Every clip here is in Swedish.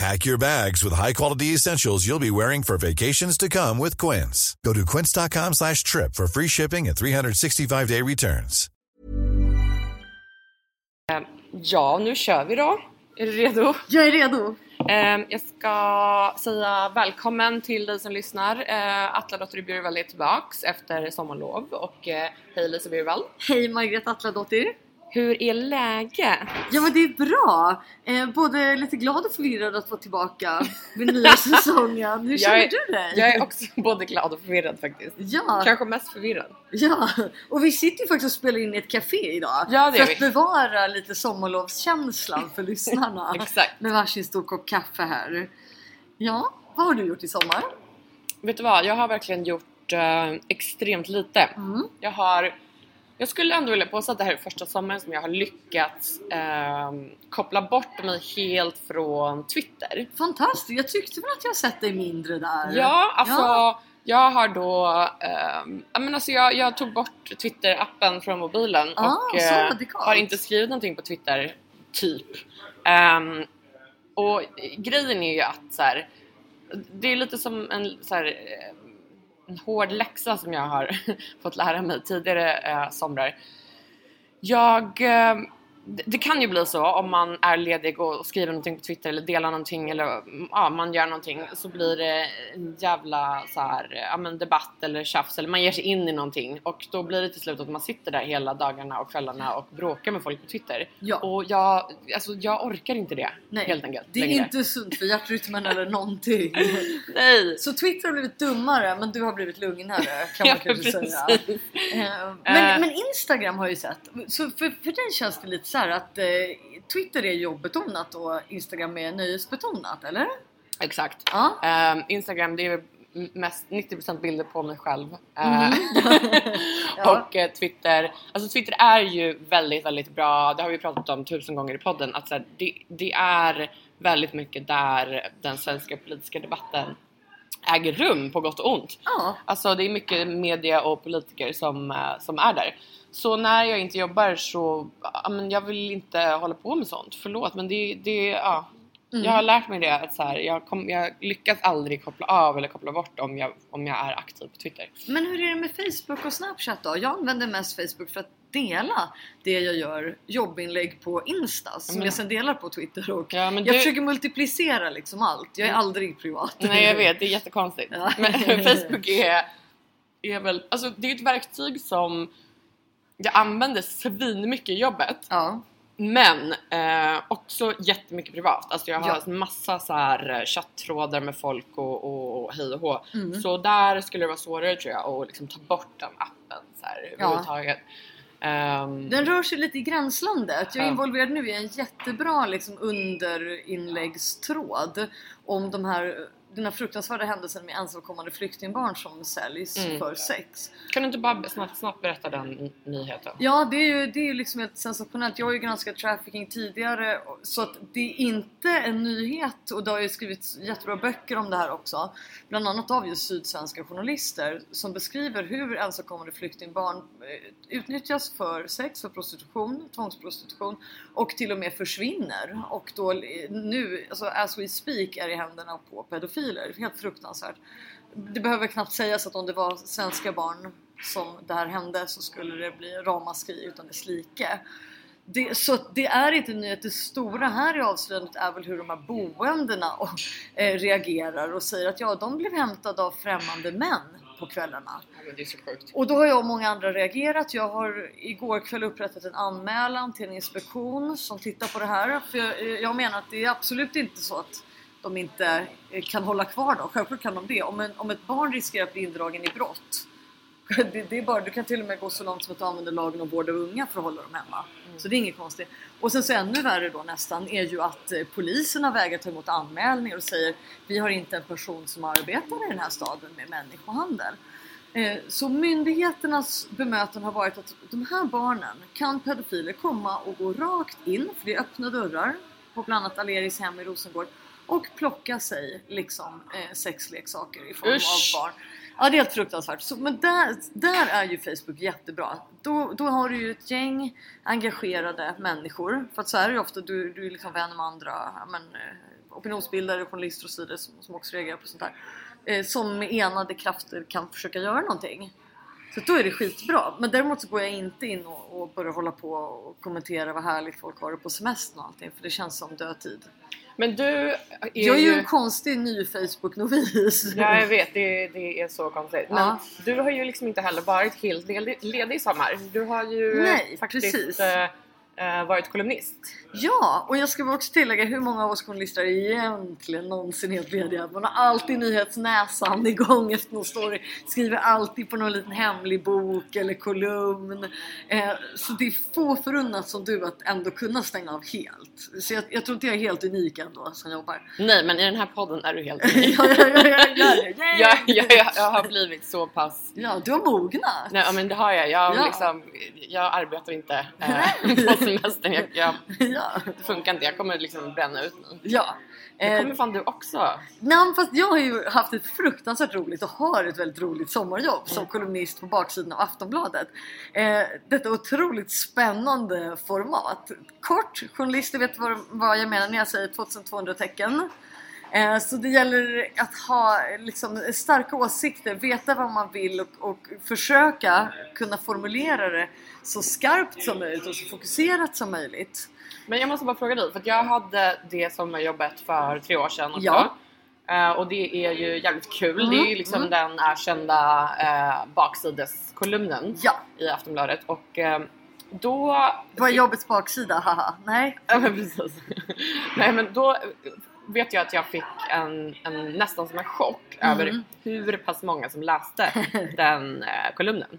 Pack your bags with high-quality essentials you'll be wearing for vacations to come with Quince. Go to quince.com slash trip for free shipping and 365-day returns. Ja, nu kör vi då. Är du redo? Jag är redo. Ehm, jag ska säga välkommen till dig som lyssnar. Uh, Atla Dotter Bjurvall är tillbaks efter sommarlov och uh, hej Lisa Bjurvall. Hej Margareta Atladottir. Hur är läget? Ja men det är bra. Eh, både lite glad och förvirrad att vara tillbaka med nya säsongen. Hur känner är, du dig? Jag är också både glad och förvirrad faktiskt. Ja. Kanske mest förvirrad. Ja, och vi sitter ju faktiskt och spelar in i ett café idag. Ja, det för att vi. bevara lite sommarlovskänslan för lyssnarna. Exakt. Med varsin stor kopp kaffe här. Ja, vad har du gjort i sommar? Vet du vad? Jag har verkligen gjort eh, extremt lite. Mm. Jag har jag skulle ändå vilja påstå att det här är första sommaren som jag har lyckats ehm, koppla bort mig helt från Twitter. Fantastiskt, jag tyckte väl att jag sett dig mindre där. Ja, alltså Ja. jag har då... ja, men alltså jag, jag tog bort Twitter-appen från mobilen Ah, och eh, har inte skrivit någonting på Twitter, typ. Ehm, och grejen är ju att så här, det är lite som en, så här, eh, en hård läxa som jag har fått lära mig tidigare eh, somrar. Jag... Eh, Eh, det det kan ju bli så om man är ledig och skriver någonting på Twitter eller delar någonting eller ja, man gör någonting så blir det en jävla så här, ja, men debatt eller tjafs eller man ger sig in i någonting och då blir det till slut att man sitter där hela dagarna och kvällarna och bråkar med folk på Twitter. Ja. Och jag, alltså, jag orkar inte det Nej, helt enkelt. det är längre. inte sunt för hjärtrytmen eller någonting. Nej! Så Twitter har blivit dummare men du har blivit lugnare kan man Ja, kanske säga. precis. Eh, Eh. Men, men Instagram har jag ju sett. Så för, för dig känns det lite så här att eh, Twitter är jobbbetonat och Instagram är nöjesbetonat, eller? Exakt. Ja. Ehm, Instagram det är mest 90% bilder på mig själv. Mhm. Eh, Ja. och eh, Twitter, alltså Twitter är ju väldigt, väldigt bra. Det har vi pratat om tusen gånger i podden. Att så här, det, det är väldigt mycket där den svenska politiska debatten äger rum på gott och ont. Ja. Alltså det är mycket media och politiker som, eh, som är där. Så när jag inte jobbar så, ja, men jag vill inte hålla på med sånt. Förlåt men det, det ja. Mm. Jag har lärt mig det att så här, jag, kom, jag lyckas aldrig koppla av eller koppla bort om jag, om jag är aktiv på Twitter. Men hur är det med Facebook och Snapchat då? Jag använder mest Facebook för att dela det jag gör, jobbinlägg på Insta som Men- jag sen delar på Twitter och Ja, men jag du- försöker multiplicera liksom allt. Jag är Mm. aldrig privat. Nej jag vet, det är jättekonstigt. Ja. Men Facebook är, är väl, alltså det är ett verktyg som jag använder svinmycket i jobbet. Ja. Men eh, också jättemycket privat. Alltså jag har Ja. en massa så här eh, chattrådar med folk och, och, och hej och hå. Mm. Så där skulle det vara svårare tror jag att liksom ta bort den appen så här, Ja. överhuvudtaget. Ehm, Den rör sig lite i gränslandet. Jag är involverad nu i en jättebra liksom, underinläggstråd om de här, den här fruktansvärda händelsen med ensamkommande flyktingbarn som säljs Mm. för sex. Kan du inte bara snabbt, snabbt berätta den nyheten? Ja, det är ju, det är ju liksom helt sensationellt. Jag har ju granskat trafficking tidigare så att det är inte en nyhet och det har ju skrivits jättebra böcker om det här också. Bland annat av just sydsvenska journalister som beskriver hur ensamkommande flyktingbarn eh, utnyttjas för sex, för prostitution, tvångsprostitution och till och med försvinner och då eh, nu, alltså as we speak, är i händerna på pedofiler. Helt fruktansvärt. Det behöver knappt sägas att om det var svenska barn som det här hände så skulle det bli ramaskri utan dess like. Det, så det är inte nyhet. Det stora här i avslöjandet är väl hur de här boendena och, eh, reagerar och säger att ja, de blev hämtade av främmande män på kvällarna. Ja. Och då har jag och många andra reagerat. Jag har igår kväll upprättat en anmälan till en inspektion som tittar på det här. För jag, jag menar att det är absolut inte så att de inte eh, kan hålla kvar dem. Självklart kan de det. Om, en, om ett barn riskerar att bli indragen i brott det, det, är bara, du kan till och med gå så långt som att du använder lagen om vård av unga för att hålla dem hemma. Mm. Så det är inget konstigt. Och sen så ännu värre då nästan är ju att eh, polisen har vägrat ta emot anmälningar och säger vi har inte en person som arbetar i den här staden med människohandel. Eh, så myndigheternas bemötande har varit att de här barnen kan pedofiler komma och gå rakt in, för det är öppna dörrar på bland annat Aleris hem i Rosengård och plocka sig liksom eh, sexleksaker i form Usch. av barn. Ja det är helt fruktansvärt. Så, men där, där är ju Facebook jättebra. Då, då har du ju ett gäng engagerade människor. För att så är det ju ofta, du, du är liksom vän med andra men, eh, opinionsbildare, journalister och så vidare som, som också reagerar på sånt här. Eh, som med enade krafter kan försöka göra någonting. Så då är det skitbra. Men däremot så går jag inte in och, och börjar hålla på och kommentera vad härligt folk har det på semestern och allting. För det känns som dödtid. Men du är Jag är ju en konstig ny Facebook-novis. Ja jag vet, det, det är så konstigt. Men Ja. du har ju liksom inte heller varit helt ledig, i sommar. Du har ju Nej, faktiskt precis. Eh, varit kolumnist. Ja, och jag ska också tillägga hur många av oss journalister är egentligen någonsin helt lediga? Man har alltid nyhetsnäsan igång efter någon story, skriver alltid på någon liten hemlig bok eller kolumn. Eh, så det är få förunnat som du att ändå kunna stänga av helt. Så jag, jag tror inte jag är helt unik ändå som jobbar. Nej men i den här podden är du helt ja, ja, ja, ja, ja, ja. jag, jag, jag, har blivit så pass ja, du har mognat. Nej men det har jag. Jag, Ja. liksom, jag arbetar inte eh, på semestern. Jag, jag, Ja. det funkar inte. Jag kommer liksom bränna ut nu. ja. Det Eh, kommer fan du också. Nej fast jag har ju haft ett fruktansvärt roligt och har ett väldigt roligt sommarjobb som kolumnist på baksidan av Aftonbladet. Eh, detta otroligt spännande format. Kort, journalister vet vad, vad jag menar när jag säger 2200 tecken. Eh, så det gäller att ha liksom, starka åsikter, veta vad man vill och, och försöka kunna formulera det så skarpt som möjligt och så fokuserat som möjligt. Men jag måste bara fråga dig, för jag hade det sommarjobbet för tre år sedan också. Ja. Eh, och det är ju jävligt kul. Mm, Det är ju liksom mm. den erkända eh, baksideskolumnen Ja, i Aftonbladet. Och eh, då... vad är jobbets baksida? Haha. Nej. Ja men precis. Nej men då vet jag att jag fick en, en nästan som en chock Mm. över hur pass många som läste den eh, kolumnen.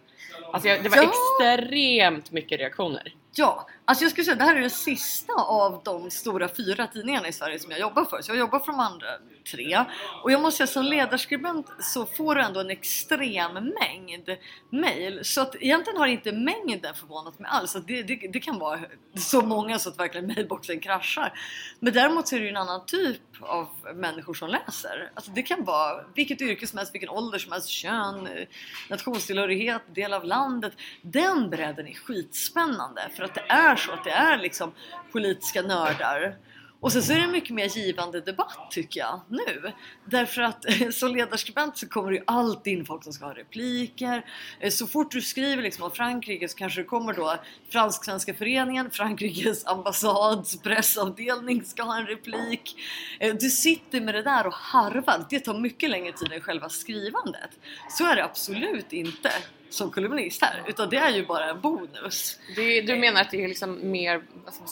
Alltså jag, det var Ja. extremt mycket reaktioner. Ja, alltså jag skulle säga det här är den sista av de stora fyra tidningarna i Sverige som jag jobbar för. Så jag jobbar för de andra tre. Och jag måste säga som ledarskribent så får du ändå en extrem mängd mail. Så att egentligen har inte mängden förvånat mig alls. Det, det, det kan vara så många så att verkligen mailboxen kraschar. Men däremot så är det ju en annan typ av människor som läser. Alltså det kan vara vilket yrke som helst, vilken ålder som helst, kön, nationstillhörighet, del av landet. Den bredden är skitspännande för att det är så att det är liksom politiska nördar. Och sen så är det en mycket mer givande debatt tycker jag nu. Därför att eh, som ledarskribent så kommer det ju alltid in folk som ska ha repliker. Eh, så fort du skriver liksom om Frankrike så kanske det kommer då Fransk-svenska föreningen, Frankrikes ambassads pressavdelning ska ha en replik. Eh, du sitter med det där och harvar. Det tar mycket längre tid än själva skrivandet. Så är det absolut inte som kolumnist här. Utan det är ju bara en bonus. Det, du menar att det är liksom mer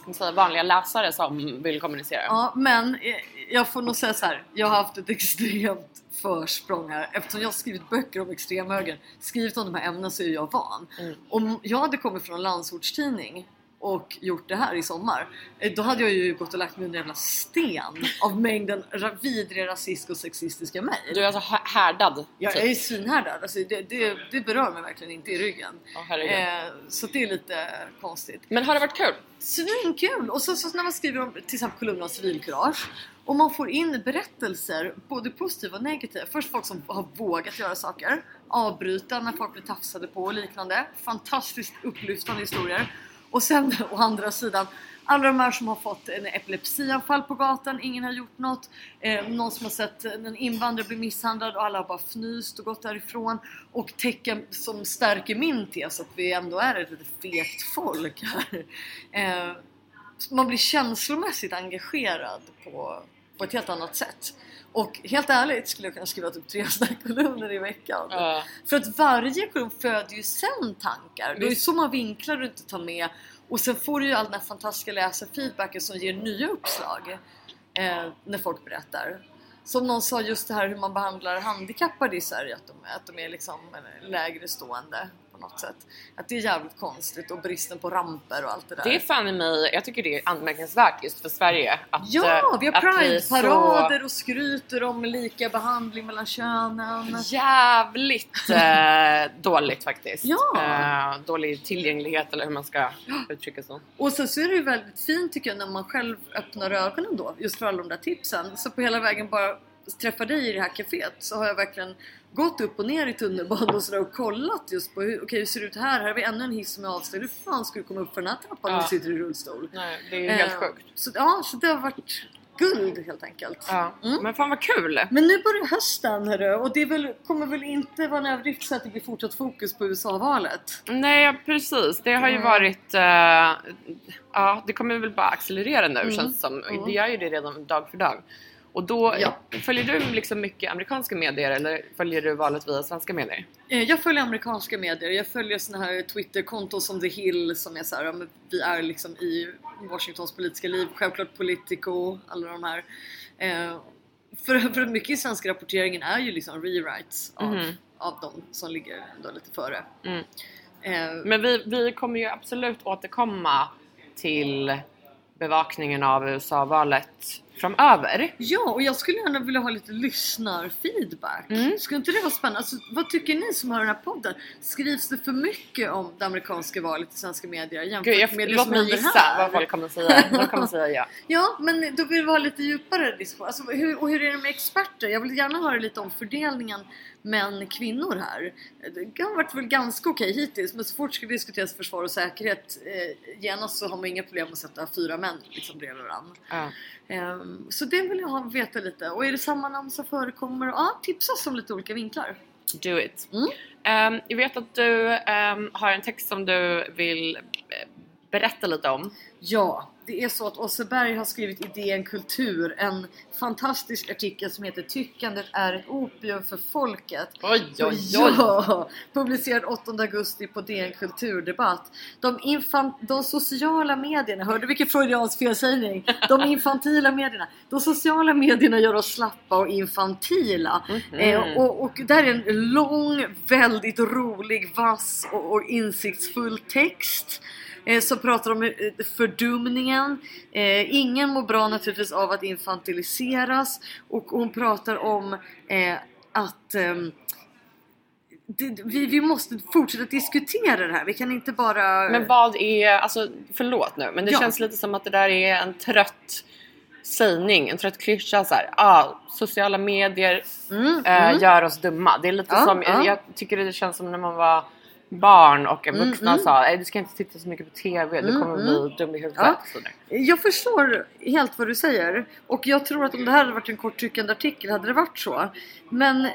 vad säga, vanliga läsare som vill kommunicera? Ja, men eh, jag får nog säga så här. Jag har haft ett extremt försprång här. Eftersom jag har skrivit böcker om extremhögern, skrivit om de här ämnena så är jag van. Mm. Om jag hade kommit från en landsortstidning och gjort det här i sommar, eh, då hade jag ju gått och lagt mig under en jävla sten av mängden vidriga rasistiska och sexistiska mejl. Du är alltså hä- härdad? Jag typ. är svinhärdad, alltså det, det, det berör mig verkligen inte i ryggen. Herregud. Eh, så det är lite konstigt. Men har det varit kul? Svinkul! Och så, så när man skriver om till exempel kolumnen om civilkurage och man får in berättelser, både positiva och negativa. Först folk som har vågat göra saker, avbryta när folk blir tafsade på och liknande. Fantastiskt upplyftande historier. Och sen å andra sidan alla de här som har fått en epilepsianfall på gatan, ingen har gjort något. Eh, någon som har sett en invandrare bli misshandlad och alla har bara fnyst och gått därifrån. Och tecken som stärker min tes att vi ändå är ett litet fegt folk här. Eh, man blir känslomässigt engagerad på, på ett helt annat sätt. Och helt ärligt skulle jag kunna skriva typ tre sådana kolumner i veckan. Ja. För att varje kolumn föder ju sen tankar. Det är så många vinklar du inte tar med. Och sen får du ju all den här fantastiska läsarfeedbacken som ger nya uppslag. Eh, när folk berättar. Som någon sa just det här hur man behandlar handikappade i Sverige. Att de, att de är liksom eh, lägre stående något sätt. Att det är jävligt konstigt och bristen på ramper och allt det där. Det är fan i mig, jag tycker det är anmärkningsvärt just för Sverige. Att, Ja, eh, vi har är så Pride-parader och skryter om lika behandling mellan könen. Jävligt eh, dåligt faktiskt. Ja. Eh, dålig tillgänglighet eller hur man ska uttrycka så. Och sen så är det ju väldigt fint tycker jag när man själv öppnar ögonen då, just för alla de där tipsen. Så på hela vägen bara träffa dig i det här kaféet så har jag verkligen gått upp och ner i tunnelbanan och sådär och kollat just på hur, okej hur ser det ut här? Här har vi ännu en hiss som är avstängd. Hur fan ska du komma upp för den här trappan om Ja. du sitter i rullstol? Nej, det är helt Eh, sjukt. Så, ja, så det har varit guld helt enkelt. Ja. Mm. Men fan vad kul! Men nu börjar hösten hörru och det väl, kommer väl inte vara en överdrift så att det blir fortsatt fokus på USA-valet? Nej precis, det har ju Mm. varit... eh, ja, det kommer väl bara accelerera nu Mm. känns det som. Mm. Det gör ju det redan dag för dag. Och då, Ja. följer du liksom mycket amerikanska medier eller följer du valet via svenska medier? Eh, Jag följer amerikanska medier, jag följer såna här Twitterkonton som The Hill som är så här, vi är liksom i Washingtons politiska liv, självklart Politico, alla de här. Eh, för, för mycket i svenska rapporteringen är ju liksom rewrites av, Mhm. av de som ligger ändå lite före. Mm. Eh, Men vi, vi kommer ju absolut återkomma till bevakningen av USA-valet framöver. Ja, och jag skulle gärna vilja ha lite lyssnarfeedback. Mm. Skulle inte det vara spännande? Alltså, vad tycker ni som hör den här podden? Skrivs det för mycket om det amerikanska valet i svenska medier jämfört Gud, jag, med det som händer gissa här? vad folk kommer säga. De kommer säga ja. Ja, men då vill vi ha lite djupare diskussion. Alltså, hur, och hur är det med experter? Jag vill gärna höra lite om fördelningen män-kvinnor här. Det har varit väl ganska okej hittills, men så fort det ska diskuteras försvar och säkerhet eh, genast så har man inga problem att sätta fyra män liksom bredvid varandra. ja. Ehm, så det vill jag veta lite. Och är det samma namn som förekommer? Ja, tipsa oss om lite olika vinklar. Do it. Mm. Ehm, jag vet att du ehm, har en text som du vill eh, berätta lite om. Ja, det är så att Åse Berg har skrivit Idén kultur, en fantastisk artikel som heter Tyckandet är ett opium för folket. Oj, oj, oj! Ja! Publicerad 8 augusti på DN Kulturdebatt. De, infan- de sociala medierna, hörde du vilken freudiansk felsägning? De infantila medierna. De sociala medierna gör oss slappa och infantila. Mhm. Eh, och, och där är en lång, väldigt rolig, vass och, och insiktsfull text. Eh, som pratar om eh, fördumningen. Eh, ingen mår bra naturligtvis av att infantiliseras. Och hon pratar om att ehm, det, vi, vi måste fortsätta diskutera det här. Vi kan inte bara... Men vad är, alltså förlåt nu, men det Ja. känns lite som att det där är en trött sägning, en trött klyscha så här. Ah, sociala medier Mm, eh, mm. gör oss dumma. Det är lite Ja, som, ja. jag tycker det känns som när man var barn och en Mm, vuxna mm. sa du ska inte titta så mycket på TV, du Mm, kommer mm. bli dum i huvudet. Ja. Jag förstår helt vad du säger och jag tror att om det här hade varit en korttryckande artikel hade det varit så. Men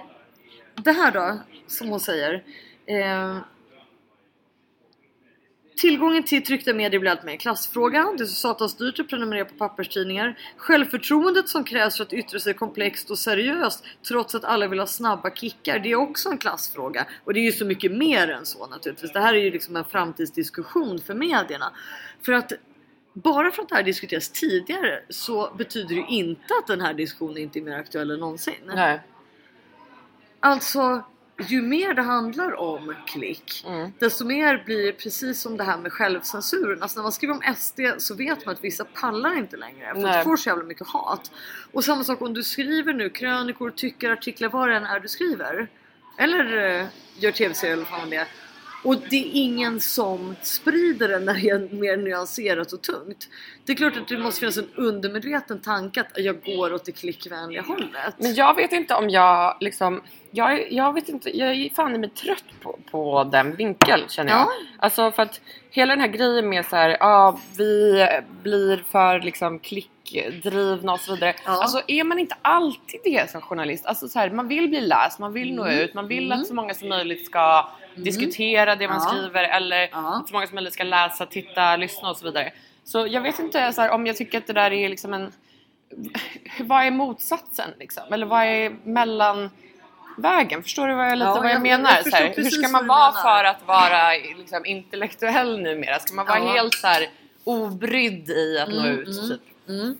det här då, som hon säger. Eh, Tillgången till tryckta medier blir allt mer en klassfråga. Det är så satans dyrt att prenumerera på papperstidningar. Självförtroendet som krävs för att yttra sig komplext och seriöst trots att alla vill ha snabba kickar. Det är också en klassfråga. Och det är ju så mycket mer än så naturligtvis. Det här är ju liksom en framtidsdiskussion för medierna. För att bara för att det här diskuteras tidigare så betyder det ju inte att den här diskussionen inte är mer aktuell än någonsin. Nej. Alltså, ju mer det handlar om klick, Mm. desto mer blir det precis som det här med självcensuren. Alltså när man skriver om SD så vet man att vissa pallar inte längre för att det får så jävla mycket hat. Och samma sak om du skriver nu krönikor, tyckarartiklar, vad det än är du skriver. Eller eh, gör tv-serier eller vad det är. Och det är ingen som sprider den när det är mer nyanserat och tungt. Det är klart att det måste finnas en undermedveten tanke att jag går åt det klickvänliga hållet. Men jag vet inte om jag liksom jag, jag vet inte, jag är fan i mig trött på, på den vinkeln känner jag. Ja. Alltså för att hela den här grejen med så här, ja vi blir för liksom klickdrivna och så vidare. Ja. Alltså är man inte alltid det som journalist? Alltså så här, man vill bli läst, man vill nå Mm. ut, man vill Mm. att så många som möjligt ska diskutera det man Ja. skriver eller Ja. att så många som möjligt ska läsa, titta, lyssna och så vidare. Så jag vet inte här, om jag tycker att det där är liksom en vad är motsatsen liksom? Eller vad är mellanvägen? Förstår du vad jag, lite Ja, vad jag, jag- menar? jag så här, hur ska man vara för att vara liksom, intellektuell numera? Ska man vara helt så här obrydd i att nå Mm, ut? mm.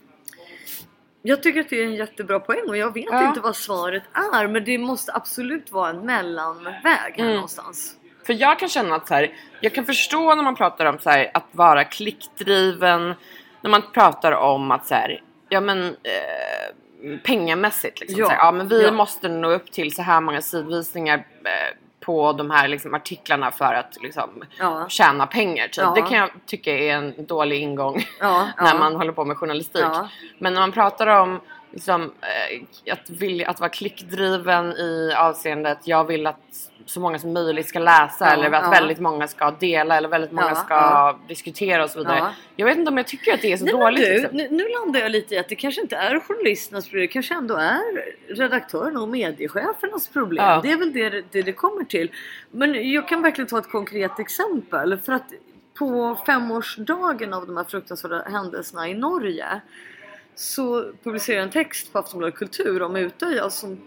Jag tycker att det är en jättebra poäng och jag vet Ja. inte vad svaret är men det måste absolut vara en mellanväg här Mm. någonstans. För jag kan känna att så här, jag kan förstå när man pratar om så här, att vara klickdriven, när man pratar om att så här, ja men eh, pengamässigt liksom. Ja, Så här, ja men vi ja. måste nå upp till så här många sidvisningar eh, på de här liksom, artiklarna för att liksom, Ja. tjäna pengar. Typ. Ja. Det kan jag tycka är en dålig ingång Ja, när man håller på med journalistik. Men när man pratar om liksom, eh, att, vilja, att vara klickdriven i avseendet jag vill att så många som möjligt ska läsa Ja, eller att ja. väldigt många ska dela eller väldigt många Ja, ska diskutera och så vidare. Ja. Jag vet inte om jag tycker att det är så Nej, dåligt. du, liksom. nu, nu landar jag lite i att det kanske inte är journalisternas problem, det kanske ändå är redaktörerna och mediechefernas problem. Det är väl det, det det kommer till. Men jag kan verkligen ta ett konkret exempel. För att på femårsdagen av de här fruktansvärda händelserna i Norge så publicerade jag en text på Aftonbladet Kultur om Utöja som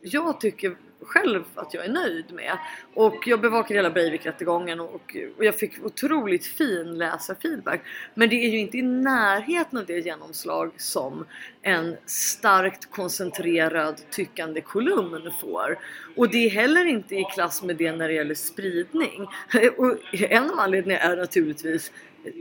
jag tycker själv att jag är nöjd med. Och jag bevakade hela Breivik-rättegången och, och jag fick otroligt fin läsarfeedback. Men det är ju inte i närheten av det genomslag som en starkt koncentrerad tyckande kolumn får. Och det är heller inte i klass med det när det gäller spridning. Och en av anledningarna är naturligtvis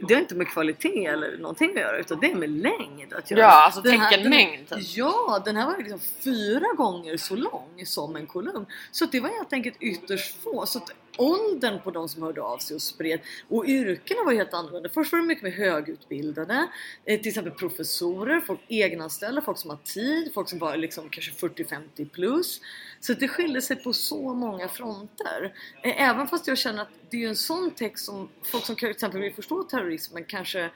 det har inte med kvalitet eller någonting att göra utan det är med längd att göra. Ja, alltså teckenmängd, typ. Ja, den här var liksom fyra gånger så lång som en kolumn. Så det var helt enkelt ytterst få. Så att åldern på de som hörde av sig och spred och yrkena var helt annorlunda. Först var det mycket mer högutbildade, eh, till exempel professorer, folk egenanställda, folk som har tid, folk som var liksom kanske 40-50 plus. Så det skilde sig på så många fronter. Eh, även fast jag känner att det är en sån text som folk som till exempel vill förstå terrorismen kanske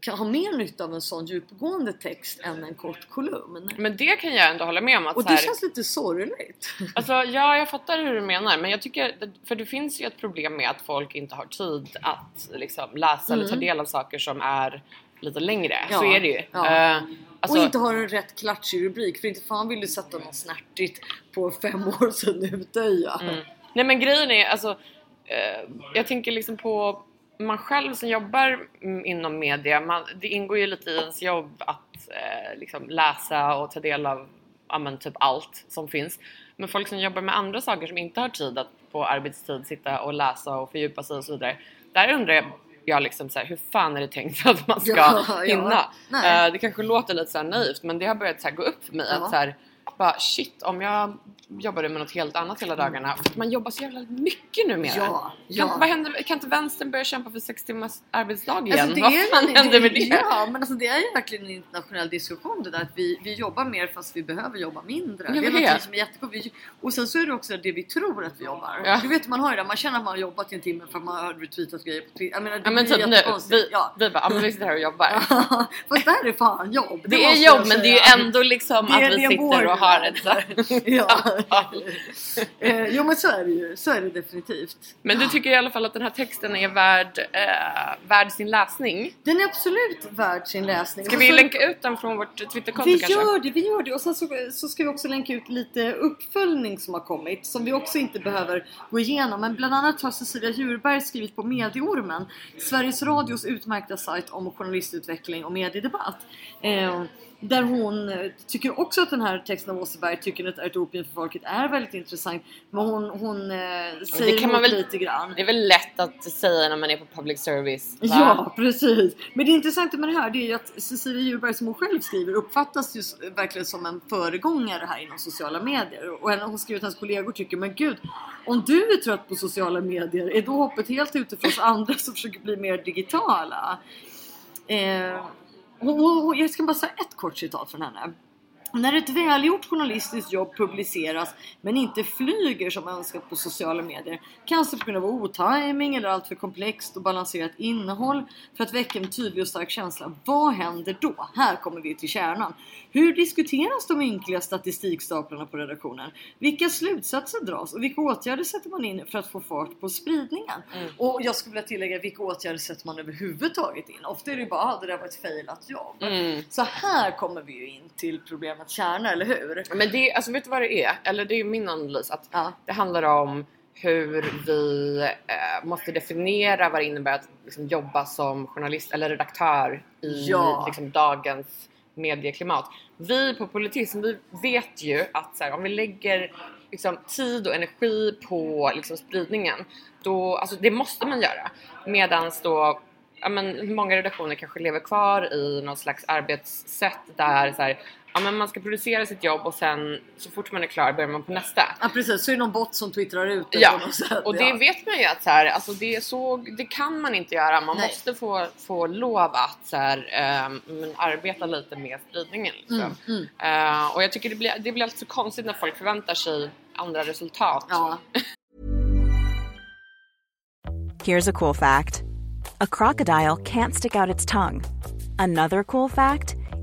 kan ha mer nytta av en sån djupgående text än en kort kolumn. Men det kan jag ändå hålla med om. Att Och det här, känns lite sorgligt. Alltså ja, jag fattar hur du menar men jag tycker, för det finns ju ett problem med att folk inte har tid att liksom läsa eller ta del av saker som är lite längre. Mm. Ja, Så är det ju. ja. Eh, alltså, och inte har en rätt klatschig rubrik för inte fan vill du sätta något snärtigt på fem år sedan Utöja. Mm. Nej men grejen är alltså, eh, jag tänker liksom på man själv som jobbar mm, inom media, man, det ingår ju lite i ens jobb att eh, liksom läsa och ta del av ja, men typ allt som finns. Men folk som jobbar med andra saker som inte har tid att på arbetstid sitta och läsa och fördjupa sig och så vidare. Där undrar jag liksom så här, hur fan är det tänkt att man ska Ja, ja. hinna? Nej. Eh, det kanske låter lite så naivt men det har börjat så gå upp för mig Ja. att så här, bara shit om jag jobbade med något helt annat hela dagarna. För att man jobbar så jävla mycket numera. Ja, Kan, ja. vad händer, kan inte vänstern börja kämpa för sex timmars arbetsdag igen? Alltså, det vad är- fan händer med det? Ja, men alltså det är ju verkligen en internationell diskussion det där att vi, vi jobbar mer fast vi behöver jobba mindre. Jag det är något som är jättekul. Och sen så är det också det vi tror att vi jobbar. Ja. Du vet man har ju det, man känner att man har jobbat i en timme för att man har retweetat grejer på Twitter. Jag menar, det Ja men typ nu, vi, Ja. vi bara, men vi sitter här och jobbar. Fast det här är fan jobb. Det måste är jobb men det är ju ändå liksom Det att vi det sitter vår och har värld. ett så här- ja. eh, jo men så är det ju. Så är det definitivt. Men du tycker i alla fall att den här texten är värd, eh, värd sin läsning? Den är absolut värd sin läsning. Ska vi så- länka ut den från vårt Twitterkonto Vi kanske? gör det, vi gör det. Och sen så, så ska vi också länka ut lite uppföljning som har kommit som vi också inte behöver gå igenom. Men bland annat har Cecilia Djurberg skrivit på Medieormen, Sveriges Radios utmärkta sajt om journalistutveckling och mediedebatt. Eh, där hon eh, tycker också att den här texten av Åseberg, Tycker det ett opium för folket, är väldigt intressant. Men hon, hon eh, säger kan man väl- lite grann. Det är väl lätt att säga när man är på public service? va? Ja, precis. Men det intressanta med det här det är ju att Cecilia Djurberg som hon själv skriver uppfattas ju verkligen som en föregångare här inom sociala medier. Och hon skriver att hennes kollegor tycker men gud, om du är trött på sociala medier, är då hoppet helt ute för oss andra som försöker bli mer digitala? Eh, hon, hon, jag ska bara säga ett kort citat från henne. När ett välgjort journalistiskt jobb publiceras men inte flyger som önskat på sociala medier kanske på grund av otajming eller alltför komplext och balanserat innehåll för att väcka en tydlig och stark känsla. Vad händer då? Här kommer vi till kärnan. Hur diskuteras de ynkliga statistikstaplarna på redaktionen? Vilka slutsatser dras och vilka åtgärder sätter man in för att få fart på spridningen? Och jag skulle vilja tillägga vilka åtgärder sätter man överhuvudtaget in? Ofta är det ju bara ah, det där var ett failat jobb. Så här kommer vi ju in till problemets kärna, eller hur? Men det, alltså vet du vad det är? Eller det är min analys att Ja. det handlar om hur vi eh, måste definiera vad det innebär att liksom, jobba som journalist eller redaktör i Ja. liksom, dagens medieklimat. Vi på Politism, vi vet ju att här, om vi lägger liksom, tid och energi på liksom, spridningen, då, alltså, det måste man göra. Medans då ja, men, många redaktioner kanske lever kvar i något slags arbetssätt där så här, ja, men man ska producera sitt jobb och sen så fort man är klar börjar man på nästa. Ja precis, så är det någon bot som twittrar ut det Ja, på något sätt. och det ja. vet man ju att så här, alltså det, är så, det kan man inte göra. Man Nej. måste få, få lov att så här, men arbeta lite med spridningen. Liksom. Mm, Eh, och jag tycker det blir, det blir alltid så konstigt när folk förväntar sig andra resultat. Ja. Here's a cool fact a crocodile can't stick out its tongue. Another cool fact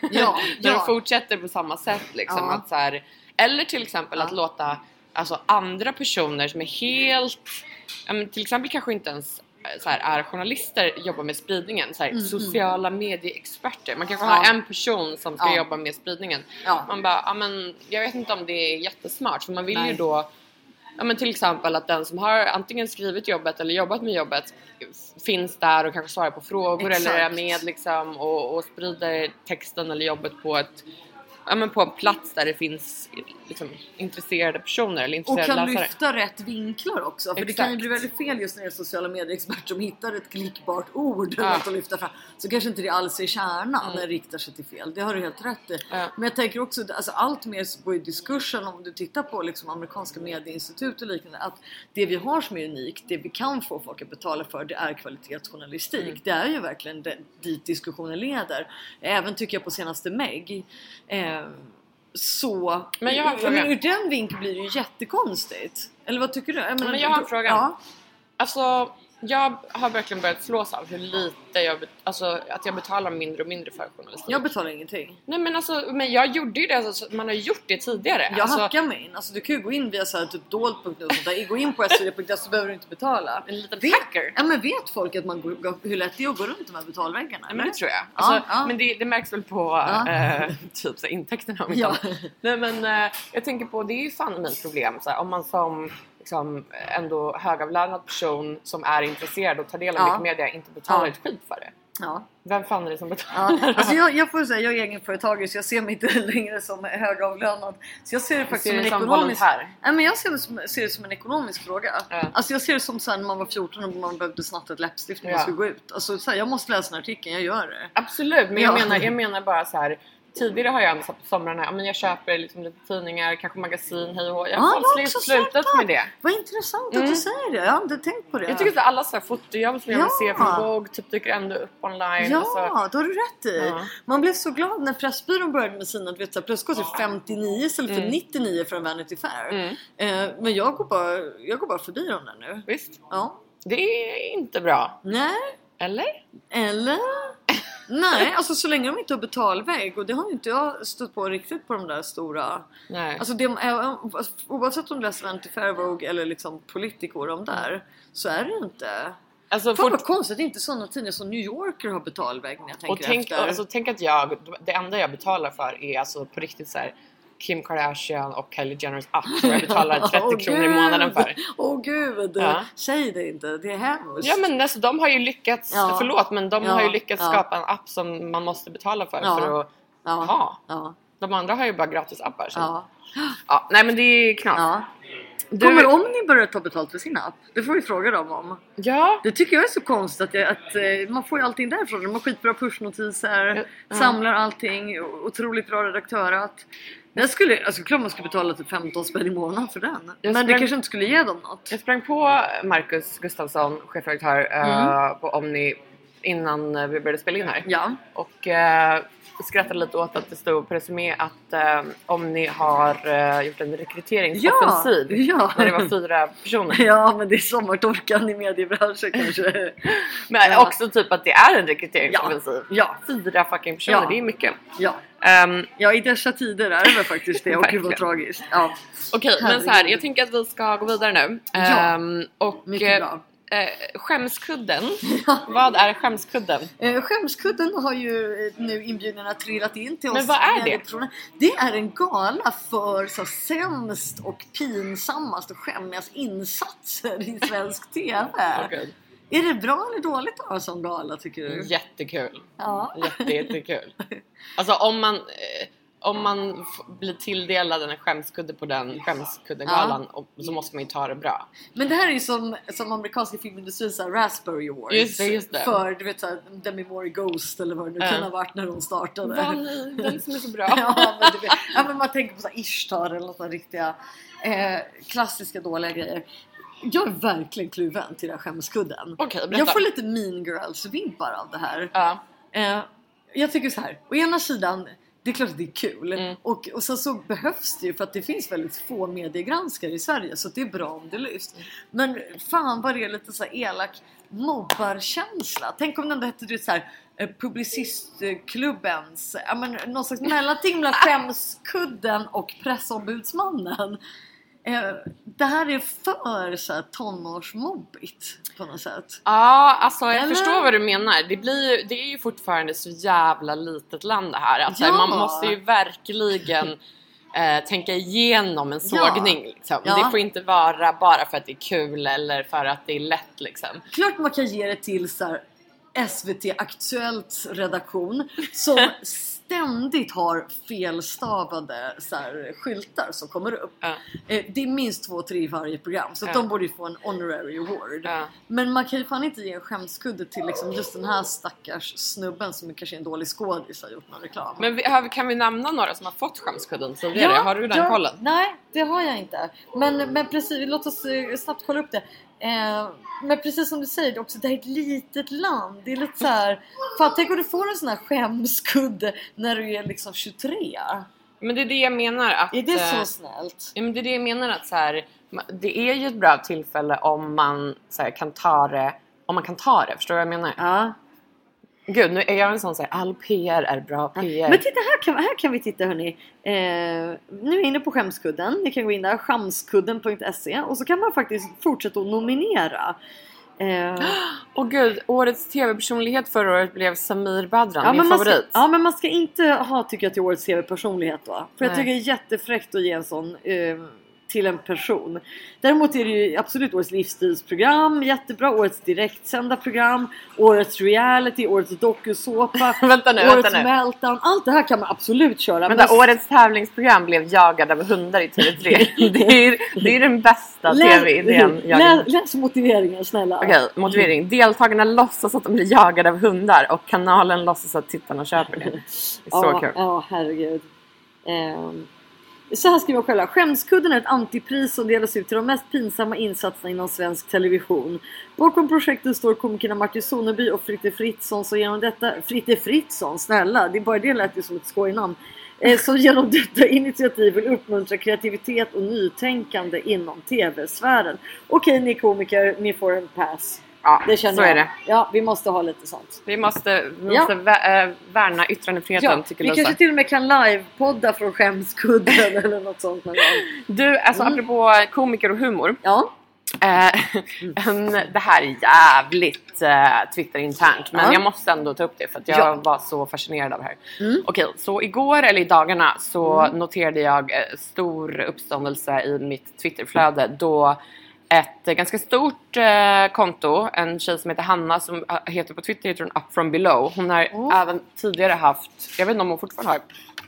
Ja, de ja. fortsätter på samma sätt. Liksom, Ja. att så här, eller till exempel Ja. att låta alltså, andra personer som är helt, till exempel kanske inte ens eh, så här, är journalister jobba med spridningen. Så här, Sociala medieexperter. Man kanske Mm, Ja. har en person som ska Ja. jobba med spridningen. Ja. Man bara, men, jag vet inte om det är jättesmart för man vill Nej. ju då Ja men till exempel att den som har antingen skrivit jobbet eller jobbat med jobbet finns där och kanske svarar på frågor eller är Exakt. med liksom och, och sprider texten eller jobbet på ett Ja men på en plats där det finns liksom, intresserade personer eller Och intresserade kan läsare. lyfta rätt vinklar också. För det kan ju Exakt. bli väldigt fel just när det är sociala medieexpert som hittar ett klickbart ord Ja. att lyfta fram. Så kanske inte det alls är kärnan när det riktar sig till fel. Det har du helt rätt i. Ja. Men jag tänker också alltså allt mer ju diskursen om du tittar på liksom amerikanska medieinstitut och liknande. Att det vi har som är unikt, det vi kan få folk att betala för det är kvalitetsjournalistik. Mm. Det är ju verkligen det, dit diskussionen leder. Även tycker jag på senaste Meg. Eh, så... Men jag har en men fråga. ur den vinkeln blir det ju jättekonstigt. Eller vad tycker du? Jag, menar, men jag har en fråga. Ja. Alltså jag har verkligen börjat slås av hur lite jag, alltså att jag betalar mindre och mindre för journalistik. Jag betalar ingenting. Nej men alltså, men jag gjorde ju det, alltså, man har gjort det tidigare. Jag alltså, hackar mig in. Alltså, du kan ju gå in via så här, typ dold.nu och sånt där. Gå in på svd.se så behöver du inte betala. En liten vet, hacker. Ja men vet folk att man går, hur lätt det är att gå runt de här betalväggarna? Nej, men det tror jag. Alltså, ja. Men det, det märks väl på Ja. eh, typ så intäkterna om inte Ja. Nej men eh, jag tänker på, det är ju fan mitt problem. Så här, om man som liksom, ändå högavlönad person som är intresserad och tar del av Ja. mycket media inte betalar Ja. ett skit för det. Ja. Vem fan är det som betalar? Ja, alltså jag, jag får säga, jag är egenföretagare så jag ser mig inte längre som högavlönad. Så jag ser det faktiskt ser som en det som ekonomisk... volontär? Nej, men jag ser det, som, ser det som en ekonomisk fråga. Ja. Alltså jag ser det som sen när man var 14 och man behövde snatta ett läppstift när man Ja. skulle gå ut. Alltså så här, jag måste läsa den artikeln, jag gör det. Absolut, men jag, Ja. menar, jag menar bara så här. Tidigare har jag så här på somrarna, ja, men jag köper liksom lite tidningar, kanske magasin, hej och. Jag Ja, har jag slut, också slutat med det. Vad intressant att Mm. du säger det. Jag har inte tänkt på det. Jag tycker att alla så här fotojobb som jag vill se Ja. från Vogue typ dyker ändå upp online. Ja, så. då har du rätt i. Ja. Man blev så glad när Pressbyrån började med sina, du vet, kostar det 59 istället för 99 för en Vanity Fair. Mm. Eh, men jag går, bara, jag går bara förbi dem där nu. Visst, Ja. det är inte bra. Nej, Eller? eller? Nej, alltså så länge de inte har betalvägg och det har ju inte jag stött på riktigt på de där stora. Nej. Alltså det, äh, oavsett om du läser Vanity Fair, Vogue eller liksom Politico de där så är det inte. alltså, Fan fort, vad konstigt att inte sådana tidningar som New Yorker har betalvägg när jag tänker och tänk, efter. alltså, tänk att jag, det enda jag betalar för är alltså på riktigt så här Kim Kardashian och Kylie Jenners app som jag betalar 30 Åh, kronor i månaden för. Åh gud! Ja. Säg det inte, det är hemskt. Ja men alltså, de har ju lyckats, Ja. förlåt men de Ja, har ju lyckats ja. skapa en app som man måste betala för för att ha. De andra har ju bara gratis appar. Så. Ja. Nej men det är knas. Ja. Du- Kommer Omni börja ta betalt för sin app? Det får vi fråga dem om. Ja. Det tycker jag är så konstigt att, jag, att eh, man får ju allting därifrån. De har skitbra pushnotiser, Ja. samlar allting, otroligt bra redaktörat. Jag skulle, alltså klart man skulle betala typ 15 spänn i månaden för den. Jag Men det sprang- kanske inte skulle ge dem något. Jag sprang på Marcus Gustafsson, chefredaktör Mm. eh, på Omni innan eh, vi började spela in här. Ja. Och eh, skrattade lite åt att det stod på Resumé att eh, Omni har eh, gjort en rekryteringsoffensiv. Ja. När det var fyra personer. Ja men det är sommartorkan i mediebranschen kanske. Men Ja. också typ att det är en rekryteringsoffensiv. Ja. Fyra fucking personer, Ja. det är mycket. Ja. Ehm, ja i dessa tider är det väl faktiskt det och gud vad tragiskt. Ja. Okej, men så här, jag tänker att vi ska gå vidare nu. Ja. Ehm, och Mycket bra. eh, skämskudden. Vad är skämskudden? Eh, skämskudden har ju eh, nu inbjudningarna trillat in till oss. Men vad är det? Det är en gala för så sämst och pinsammast och skämmigast insatser i svensk TV. Okej. Är det bra eller dåligt att ha en sån gala tycker du? Jättekul. Ja. Jätte, jättekul. Alltså om man, eh, om man blir tilldelad en skämskudde på den skämskuddegalan och- så måste man ju ta det bra. Men det här är ju som, som amerikanska filmindustrin såhär Raspberry Awards. Just det, just det. För du vet såhär Demi Moore Ghost eller vad det nu Ja. kan ha varit när hon startade. I den som är så bra. ja, men vet, ja, men man tänker på så här Ishtar eller något riktiga eh, klassiska dåliga grejer. Jag är verkligen kluven till den här skämskudden. Berätta. jag får lite mean girls-vibbar av det här. Ja. Eh, jag tycker så här. Å ena sidan, det är klart att det är kul. Mm. Och, och sen så behövs det ju för att det finns väldigt få mediegranskare i Sverige. Så det är bra om det lyfts. Men fan vad det är lite så här elak mobbarkänsla. Tänk om den där hette du vet, så här, eh, Publicistklubbens, ja, men, någon slags mellanting mellan skämskudden och pressombudsmannen. Eh, det här är för så här, tonårsmobbigt på något sätt. Ja, alltså jag Eller? förstår vad du menar. Det, blir, ju- det är ju fortfarande så jävla litet land det här. Att så här, Ja. Man måste ju verkligen eh, tänka igenom en Ja. sågning. Liksom. Ja. Det får inte vara bara för att det är kul eller för att det är lätt. Liksom. Klart man kan ge det till så här, SVT Aktuellt redaktion som ständigt har felstavade så här, skyltar som kommer upp. Ja. Eh, Det är minst två, tre i varje program så Ja. de borde ju få en honorary award. Ja. Men man kan ju fan inte ge en skämskudde till liksom just den här stackars snubben som kanske är en dålig skådis har gjort någon reklam. Men vi, kan vi nämna några som har fått skämskudden tidigare? har du den ja, kollen? Nej, det har jag inte. Men, men precis, låt oss eh, snabbt kolla upp det. Eh, men precis som du säger, det är också det här är ett litet land. Det är lite så här. Fan, tänk om du får en sån här skämskudde när du är liksom 23. Men det är det jag menar att... Är det eh, så snällt? Ja, men det är det jag menar att så här, det är ju ett bra tillfälle om man så här, kan ta det om man kan ta det, förstår du vad jag menar? Ja. Gud, nu är jag en sån såhär, all PR är bra PR. Men titta här kan, här kan vi titta hörni. Eh, nu är jag inne på skämskudden. Ni kan gå in där, skamskudden.se och så kan man faktiskt fortsätta att nominera. Eh, Och gud, årets tv-personlighet förra året blev Samir Badran, Ja min man ska, favorit. ja men man ska inte ha tycker jag till årets TV-personlighet då. För jag Nej. tycker det är jättefräckt att ge en sån eh, till en person. Däremot är det ju absolut årets livsstilsprogram, jättebra, årets direktsända program, årets reality, årets dokusåpa, Vänta nu, årets vänta nu. meltdown. Allt det här kan man absolut köra. Men där, årets tävlingsprogram blev jagad av hundar i TV3. det, är, det är den bästa TV-idén. Läs, motiveringen snälla. Okej, motivering. Deltagarna låtsas att de blir jagade av hundar och kanalen låtsas att tittarna köper det. Det är så ja, kul. Ja, herregud. Ehm, så här skriver jag själva. Skämskudden är ett antipris som delas ut till de mest pinsamma insatserna inom svensk television. Bakom projektet står komikerna Martin Soneby och Fritte Fritzson så genom detta... Fritte Fritzson, snälla! Det är bara det lät ju som ett skojnamn. Eh, som genom detta initiativ vill uppmuntra kreativitet och nytänkande inom TV-sfären. Okej ni komiker, ni får en pass. Ja, Det känner så jag. är det. Ja, vi måste ha lite sånt. Vi måste, vi Ja. måste vä- äh, värna yttrandefriheten Ja, tycker vi Lisa. kanske till och med kan livepodda från skämskudden eller något sånt någon gång. Du, alltså Mm. apropå komiker och humor. Ja, Eh, en, det här är jävligt eh, Twitter-internt men Ja. jag måste ändå ta upp det för att jag Ja. var så fascinerad av det här. Mm. Okej, så igår eller i dagarna så noterade jag eh, stor uppståndelse i mitt Twitterflöde då ett ganska stort eh, konto, en tjej som heter Hanna som eh, heter på Twitter heter hon Up from below. Hon har Oh. även tidigare haft, jag vet inte om hon fortfarande har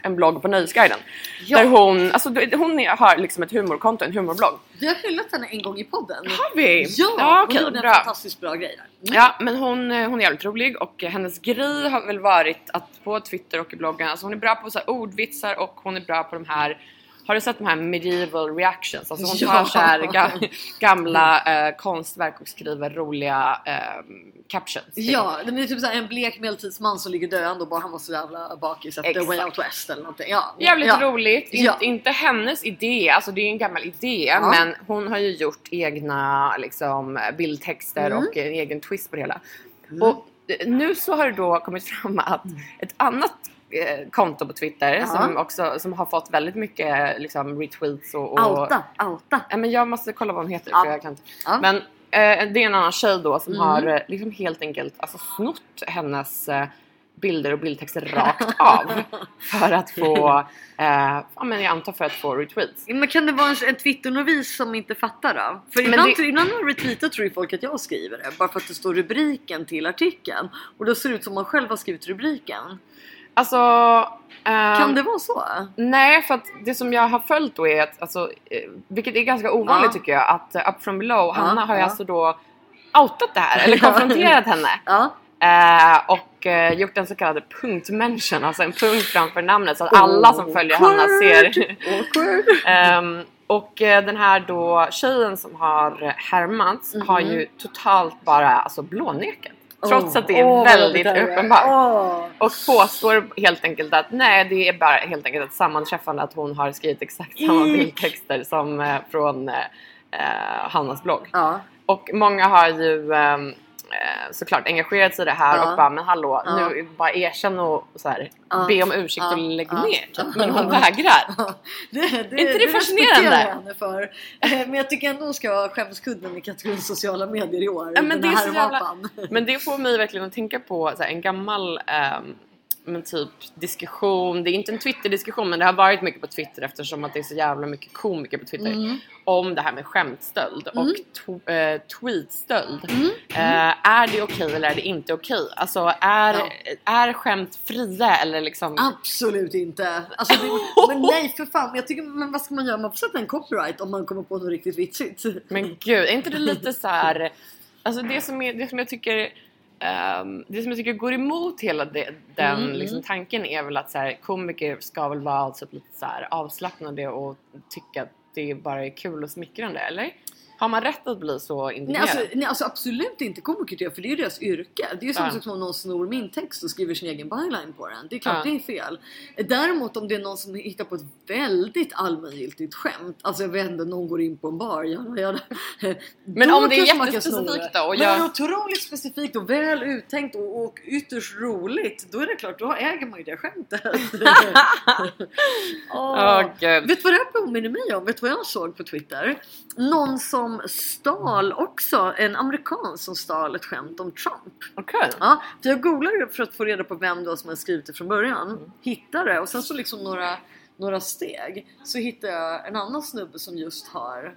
en blogg på Nöjesguiden. Ja. Där hon, alltså, hon är, har liksom ett humorkonto, en humorblogg. vi har hyllat henne en gång i podden. Har vi? Ja, ja hon gjorde en bra. fantastiskt bra grej där. Mm. Ja, men hon, eh, hon är jävligt rolig och hennes grej har väl varit att på Twitter och i bloggen, alltså hon är bra på så ordvitsar och hon är bra på de här har du sett de här medieval reactions? Alltså hon tar Ja. så här ga- gamla eh, konstverk och skriver roliga eh, captions. Ja, det är typ såhär en blek medeltidsman som ligger döende och bara han var så jävla bakis efter. Way Out West eller någonting. Ja, Jävligt ja. roligt. In, Ja. Inte hennes idé, alltså det är en gammal idé Ja. men hon har ju gjort egna liksom, bildtexter Mm. och en egen twist på det hela. Och eh, nu så har det då kommit fram att ett annat konto på Twitter Ja. som, också, som har fått väldigt mycket liksom, retweets och... och Outa, outa. Ja, men jag måste kolla vad hon heter Ja. för jag kan inte. Ja. Men eh, det är en annan tjej då som Mm. har eh, liksom helt enkelt alltså, snott hennes eh, bilder och bildtexter rakt av för att få, eh, ja men jag antar för att få retweets. Men kan det vara en, en Twitter-novis som inte fattar då? För Men ibland, det- ibland när jag retweetar tror ju folk att jag skriver det bara för att det står rubriken till artikeln och då ser det ut som man själv har skrivit rubriken. Alltså... ehm, Kan det vara så? Nej, för att det som jag har följt då är att, alltså, eh, vilket är ganska ovanligt tycker jag, att eh, Up from below, Hanna har ju alltså då outat det här, eller konfronterat henne. Eh, och eh, gjort en så kallad punktmention, alltså en punkt framför namnet så att alla som följer Hanna ser. Ehm, och eh, den här då tjejen som har härmats har ju totalt bara alltså blånekat. Trots att det är vad väldigt det uppenbart. Åh. Och påstår helt enkelt att nej, det är bara helt enkelt ett sammanträffande att hon har skrivit exakt samma bildtexter som eh, från eh, eh, Hannas blogg. Och många har ju ehm, eh, såklart engagerat sig i det här Ja. och bara men hallå Ja. nu bara erkänn och så här, Ja. be om ursäkt och lägg ner. typ. Men hon vägrar. Det, det, inte det det fascinerande? jag henne för. Eh, Men jag tycker ändå hon ska ha skämskudden i kategorin sociala medier i år. Men, det är så jävla, men det får mig verkligen att tänka på här, en gammal ehm, men typ diskussion, det är inte en Twitter-diskussion men det har varit mycket på Twitter eftersom att det är så jävla mycket komiker på Twitter Mm. om det här med skämtstöld och to- eh, tweetstöld. Mm. Eh, är det okej eller är det inte okej? Alltså är, är skämt fria eller liksom Absolut inte! Alltså, det, men nej för fan, jag tycker, men vad ska man göra? Man får sätta en copyright om man kommer på något riktigt vitsigt. Men gud, är inte det lite så här... Alltså det som, är, det som jag tycker ehm, det som jag tycker går emot hela det, den Mm, liksom, tanken är väl att så här, komiker ska väl vara alltså lite så här, avslappnade och tycka att det bara är kul och smickrande, eller? Har man rätt att bli så Nej indignerad? alltså, nej alltså absolut inte komiker det, för det är ju deras yrke. Det är ju som Ja. som om någon snor min text och skriver sin egen byline på den. Det är klart Ja. det är fel. Däremot om det är någon som hittar på ett väldigt allmängiltigt skämt, alltså jag vet inte, någon går in på en bar, jada, jada. Men om det är jättespecifikt då, och Men jag- det otroligt specifikt och väl uttänkt och, och ytterst roligt, då är det klart, då äger man ju det skämtet. Åh, gud. Vet du vad det här påminner mig om? Vet du vad jag såg på Twitter? Någon som stal också, en amerikan som stal ett skämt om Trump. Okej. Ja, för jag googlade för att få reda på vem det var som hade skrivit det från början. Hittade och sen så liksom några några steg så hittar jag en annan snubbe som just har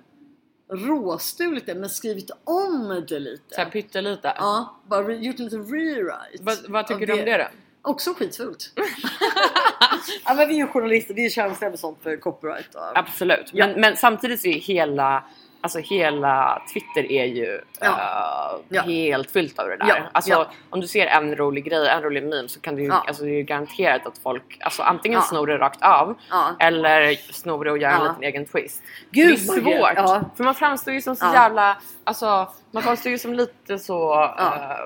råstulit det men skrivit om det lite. Så här pyttelite. Ja, bara gjort en liten rewrite. Vad, vad tycker du om det då? Också skitfult. ja men vi är ju journalister, vi är känsliga med sånt för copyright. Och... Absolut. Ja. Men, men samtidigt så är hela, alltså hela Twitter är ju Ja. eh, Ja. helt fyllt av det där. Ja. Alltså, Ja. Om du ser en rolig grej, en rolig meme så kan du ju, Ja. alltså, det är ju garanterat att folk alltså, antingen Ja. snor det rakt av Ja. eller snor det och gör en liten egen twist. Gud, det är svårt. Ja. För man framstår ju som så Ja. jävla, alltså man framstår ju som lite så Ja.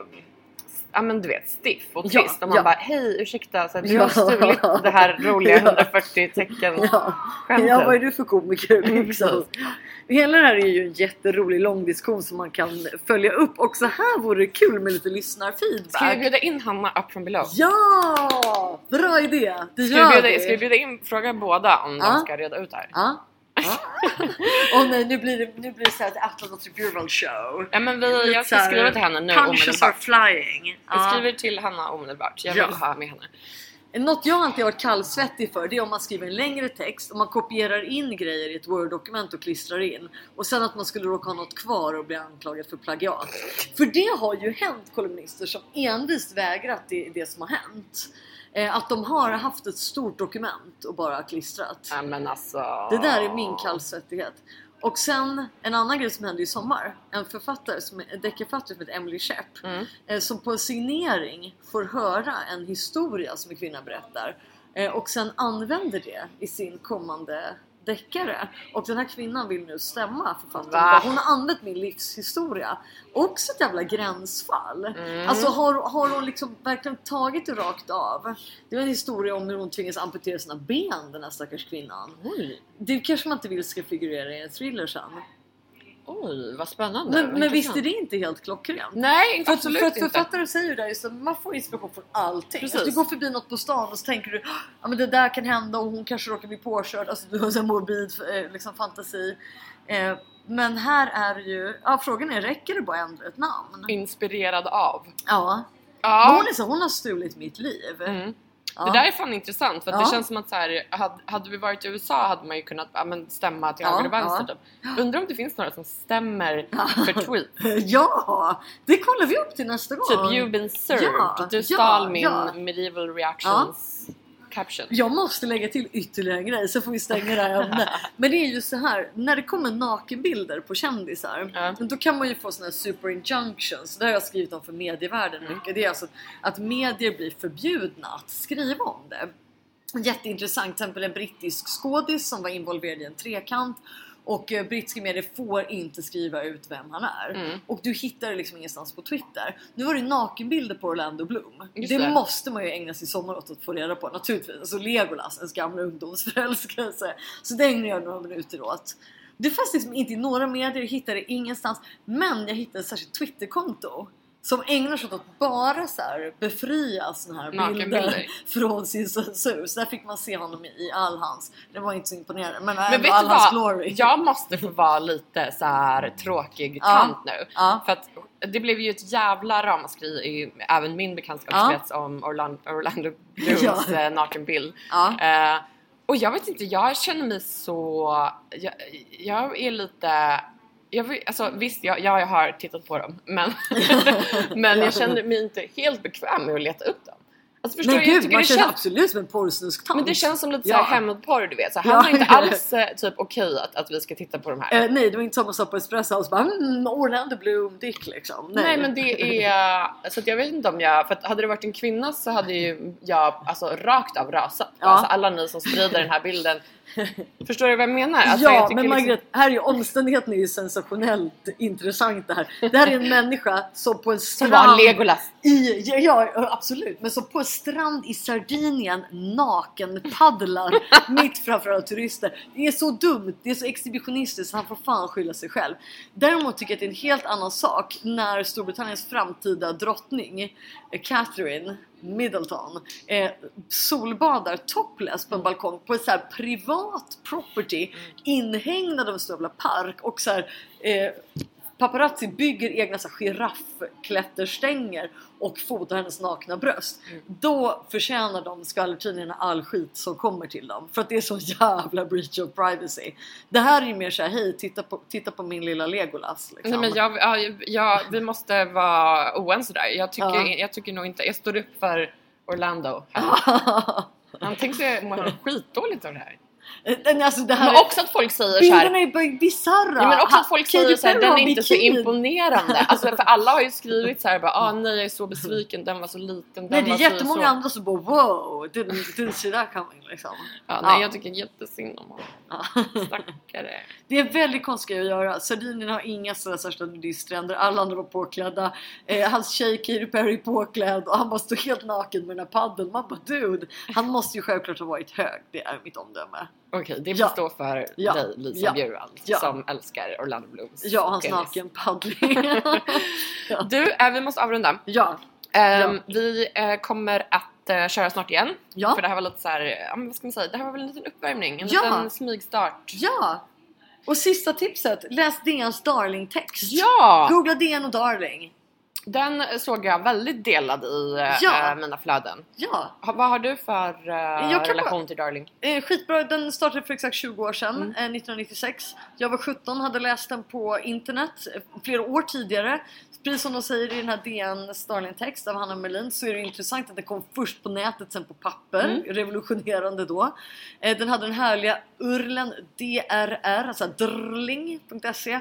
Ja men du vet stiff och Ja, trist och man ja. bara hej ursäkta så här, du Ja. har stulit det här roliga Ja. 140 tecken Ja. skämtet. ja, vad är du för komiker? Liksom. Hela det här är ju en jätterolig lång diskussion som man kan följa upp. Också här vore det kul med lite lyssnarfeedback. Ska vi bjuda in Hanna up from below? Ja! Bra idé! Det Ska gör vi, bjuda, ska vi bjuda in, fråga båda om Ja. de ska reda ut det här? Ja. Åh nej, nu blir det, nu blir det såhär och Bjurman show. Ja men vi, jag ska skriva till henne nu are omedelbart. flying. Jag skriver till Hanna omedelbart. Jag vill Ja. ha med henne. Något jag alltid har varit kallsvettig för det är om man skriver en längre text och man kopierar in grejer i ett word-dokument och klistrar in och sen att man skulle råka ha något kvar och bli anklagad för plagiat. För det har ju hänt kolumnister som envist vägrat det, det som har hänt. Eh, att de har haft ett stort dokument och bara klistrat. Ja men alltså. Det där är min kallsvettighet. Och sen en annan grej som hände i sommar. En författare, som, en deckarförfattare som heter Emily Shepp. Mm. Eh, som på en signering får höra en historia som en kvinna berättar. Eh, och sen använder det i sin kommande deckare. Och den här kvinnan vill nu stämma författaren. Hon har använt min livshistoria. Också ett jävla gränsfall. Mm. Alltså har, har hon liksom verkligen tagit det rakt av? Det var en historia om hur hon tvingas amputera sina ben den här stackars kvinnan. Oj, Det kanske man inte vill ska figurera i en thriller sen. oj vad spännande. Men, men visst är det inte helt klockrent? Nej inte För absolut för inte. författare säger ju där just att man får inspiration från allting. Precis. Alltså, du går förbi något på stan och så tänker du ja men det där kan hända och hon kanske råkar bli påkörd. Alltså du har en morbid eh, liksom, fantasi. Eh, men här är ju, ja frågan är räcker det bara att ändra ett namn? Inspirerad av. Ja. Men Ja. hon är så, hon har stulit mitt liv. Mm. Ja. Det där är fan intressant för att Ja. det känns som att så här, hade, hade vi varit i USA hade man ju kunnat ja, men stämma till höger och vänster typ. Undrar om det finns några som stämmer för tweet. Ja! Det kollar vi upp till nästa gång. Typ you've been served. Du stal min medieval reactions caption. Jag måste lägga till ytterligare en grej så får vi stänga det här ämnet. Men det är ju så här, när det kommer nakenbilder på kändisar Ja. då kan man ju få såna här super injunctions. Det har jag skrivit om för medievärlden Mm. mycket. Det är alltså att medier blir förbjudna att skriva om det. Jätteintressant, till exempel en brittisk skådis som var involverad i en trekant och eh, brittiska medier får inte skriva ut vem han är. Mm. Och du hittar det liksom ingenstans på Twitter. Nu var det nakenbilder på Orlando Bloom. Just det måste man ju ägna sin sommar åt att få reda på naturligtvis. Alltså Legolas, ens gamla ungdomsförälskelse. Så det ägnar jag några minuter åt. Det fanns liksom inte i några medier, jag hittade det ingenstans. Men jag hittade ett särskilt Twitterkonto som ägnar sig åt att bara så här befria såna här bilder Nakenbilder. från sin censur. Så där fick man se honom i, all hans. Det var inte så imponerande. Men, Men vet all du hans vad? glory. Jag måste få vara lite så här tråkig Ja. tant nu. Ja. För att det blev ju ett jävla ramaskri i även min bekantskapskrets om Orlando, Orlando Blooms Ja. eh, nakenbild. Ja. Eh, och jag vet inte, jag känner mig så... Jag, jag är lite... Jag, alltså, visst, jag, jag har tittat på dem men, men jag känner mig inte helt bekväm med att leta upp dem. Alltså, förstår Men du? Gud, man det känner känns- absolut som en porrsnusktant. men det känns som lite Ja. hämndporr du vet. Så här, Ja. han var inte alls eh, typ okej att, att vi ska titta på de här. Eh, nej, det var inte samma sak på Espresso House. Bara, mm, Orlando Bloom Dick liksom. Nej. men det är... Så att jag vet inte om jag... För att hade det varit en kvinna så hade ju jag alltså rakt av rasat. Ja. Alltså alla ni som sprider den här bilden. Förstår du vad jag menar? Alltså, ja, jag men liksom- Margaret, här är ju omständigheten är ju sensationellt intressant det här. Det här är en människa som på en strand... I, ja, ja, absolut. Men som på en strand i Sardinien naken paddlar mitt framför alla turister. Det är så dumt, det är så exhibitionistiskt så han får fan skylla sig själv. Däremot tycker jag att det är en helt annan sak när Storbritanniens framtida drottning eh, Catherine Middleton eh, solbadar topless på en balkong på en så privat property inhägnad av en stor park och så här, eh, paparazzi bygger egna giraffklätterstänger och fotar hennes nakna bröst. Då förtjänar de skvallertidningarna all skit som kommer till dem. För att det är så jävla breach of privacy. Det här är ju mer såhär, hej titta på, titta på min lilla Legolas. Liksom. Nej, men jag, ja, ja, vi måste vara oense där. Jag tycker, Ja. jag tycker nog inte... Jag står upp för Orlando. Han tänker sig må skitdåligt av det här. Men alltså det här Men också att folk säger så Bilderna här. är bara bisarra! Ja, men också Ha- att folk Katy säger såhär, den är inte så bikini. imponerande. Alltså för alla har ju skrivit såhär bara, ah nej jag är så besviken, den var så liten, den Nej det är så jättemånga så. andra som bara wow, didn't, didn't see that coming liksom. Ja, nej Ja. jag tycker jättesynd om honom. Ja. Stackare. Det är väldigt konstigt att göra. Sardinierna har inga sådana särskilda nudiststränder. Alla andra var påklädda. Eh, hans tjej Katy Perry påklädd och han bara står helt naken med den här paddeln. Man bara dude, han måste ju självklart ha varit hög. Det är mitt omdöme. Okej, det får Ja. stå för Ja. dig Lisa Ja. Bjurwald Ja. som älskar Orlando Blooms Ja, hans penis. nakenpaddling. ja. Du, eh, vi måste avrunda. ja. Ehm, Vi eh, kommer att eh, köra snart igen. Ja. För det här var lite så här, vad ska man säga, det här var väl en liten uppvärmning, en Ja. liten smygstart. Ja! Och sista tipset, läs DNs Darling-text. Ja! Googla DN och Darling. Den såg jag väldigt delad i Ja. eh, mina flöden. Ja, Ha, vad har du för kan relation bara- till Darling? Eh, skitbra, den startade för exakt 20 år sedan, Mm. eh, 1996. Jag var 17, hade läst den på internet eh, flera år tidigare. Precis som de säger i den här DN Starling-text av Hanna Melin så är det intressant att den kom först på nätet, sen på papper. Mm. Revolutionerande då. Eh, den hade den härliga urlen DRR, alltså drling.se.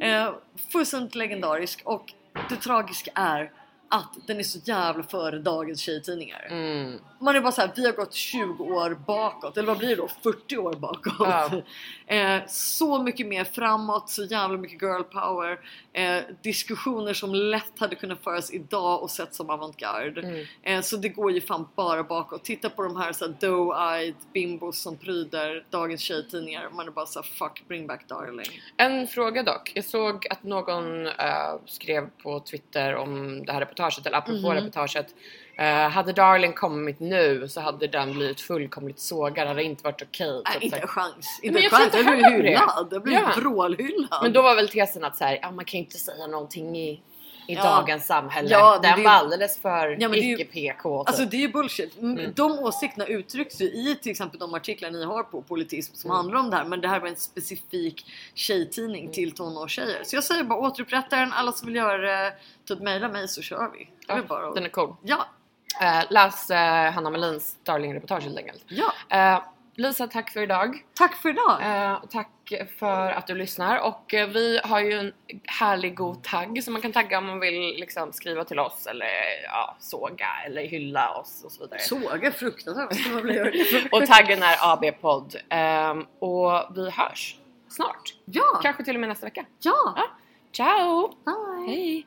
Eh, fullständigt legendarisk och det tragiska är att den är så jävla före dagens tjejtidningar. Mm. Man är bara såhär, vi har gått 20 år bakåt, eller vad blir det då? 40 år bakåt. Ja. Eh, så mycket mer framåt, så jävla mycket girl power. Eh, diskussioner som lätt hade kunnat föras idag och sett som avantgarde. Mm. Eh, så det går ju fan bara bakåt. Titta på de här, så här doe-eyed bimbos som pryder dagens tjejtidningar. Man är bara såhär, fuck bring back darling. En fråga dock. Jag såg att någon eh, skrev på Twitter om det här reportaget, eller apropå Mhm. reportaget. Eh, hade Darling kommit nu så hade den blivit fullkomligt sågad, det hade inte varit okej. Typ inte en chans. Inte en jag chans. heller det. hyllad. Det blir Ja. vrålhyllad. Men då var väl tesen att så här, ja, man kan inte säga någonting i, i Ja. dagens samhälle. Ja, den var alldeles för Ja, ju- icke-PK. typ. Alltså det är ju bullshit. Mm. Mm. De åsikterna uttrycks ju i till exempel de artiklar ni har på politism som Mm. handlar om det här. Men det här var en specifik tjejtidning till tonårstjejer. Så jag säger bara återupprätta den. Alla som vill göra det, typ mejla mig så kör vi. Det är ja, bara. Den är cool. Ja, Eh, läs eh, Hanna Melins Darling-reportage helt enkelt. ja. Eh, Lisa, tack för idag. Tack för idag. Eh, tack för att du lyssnar. Och eh, vi har ju en härlig god tagg som man kan tagga om man vill liksom, skriva till oss eller ja, såga eller hylla oss och så vidare. Såga fruktansvärt. Och taggen är AB-podd. Ehm, och vi hörs snart. Ja, Kanske till och med nästa vecka. ja. Ja. Ciao! Bye. Hej!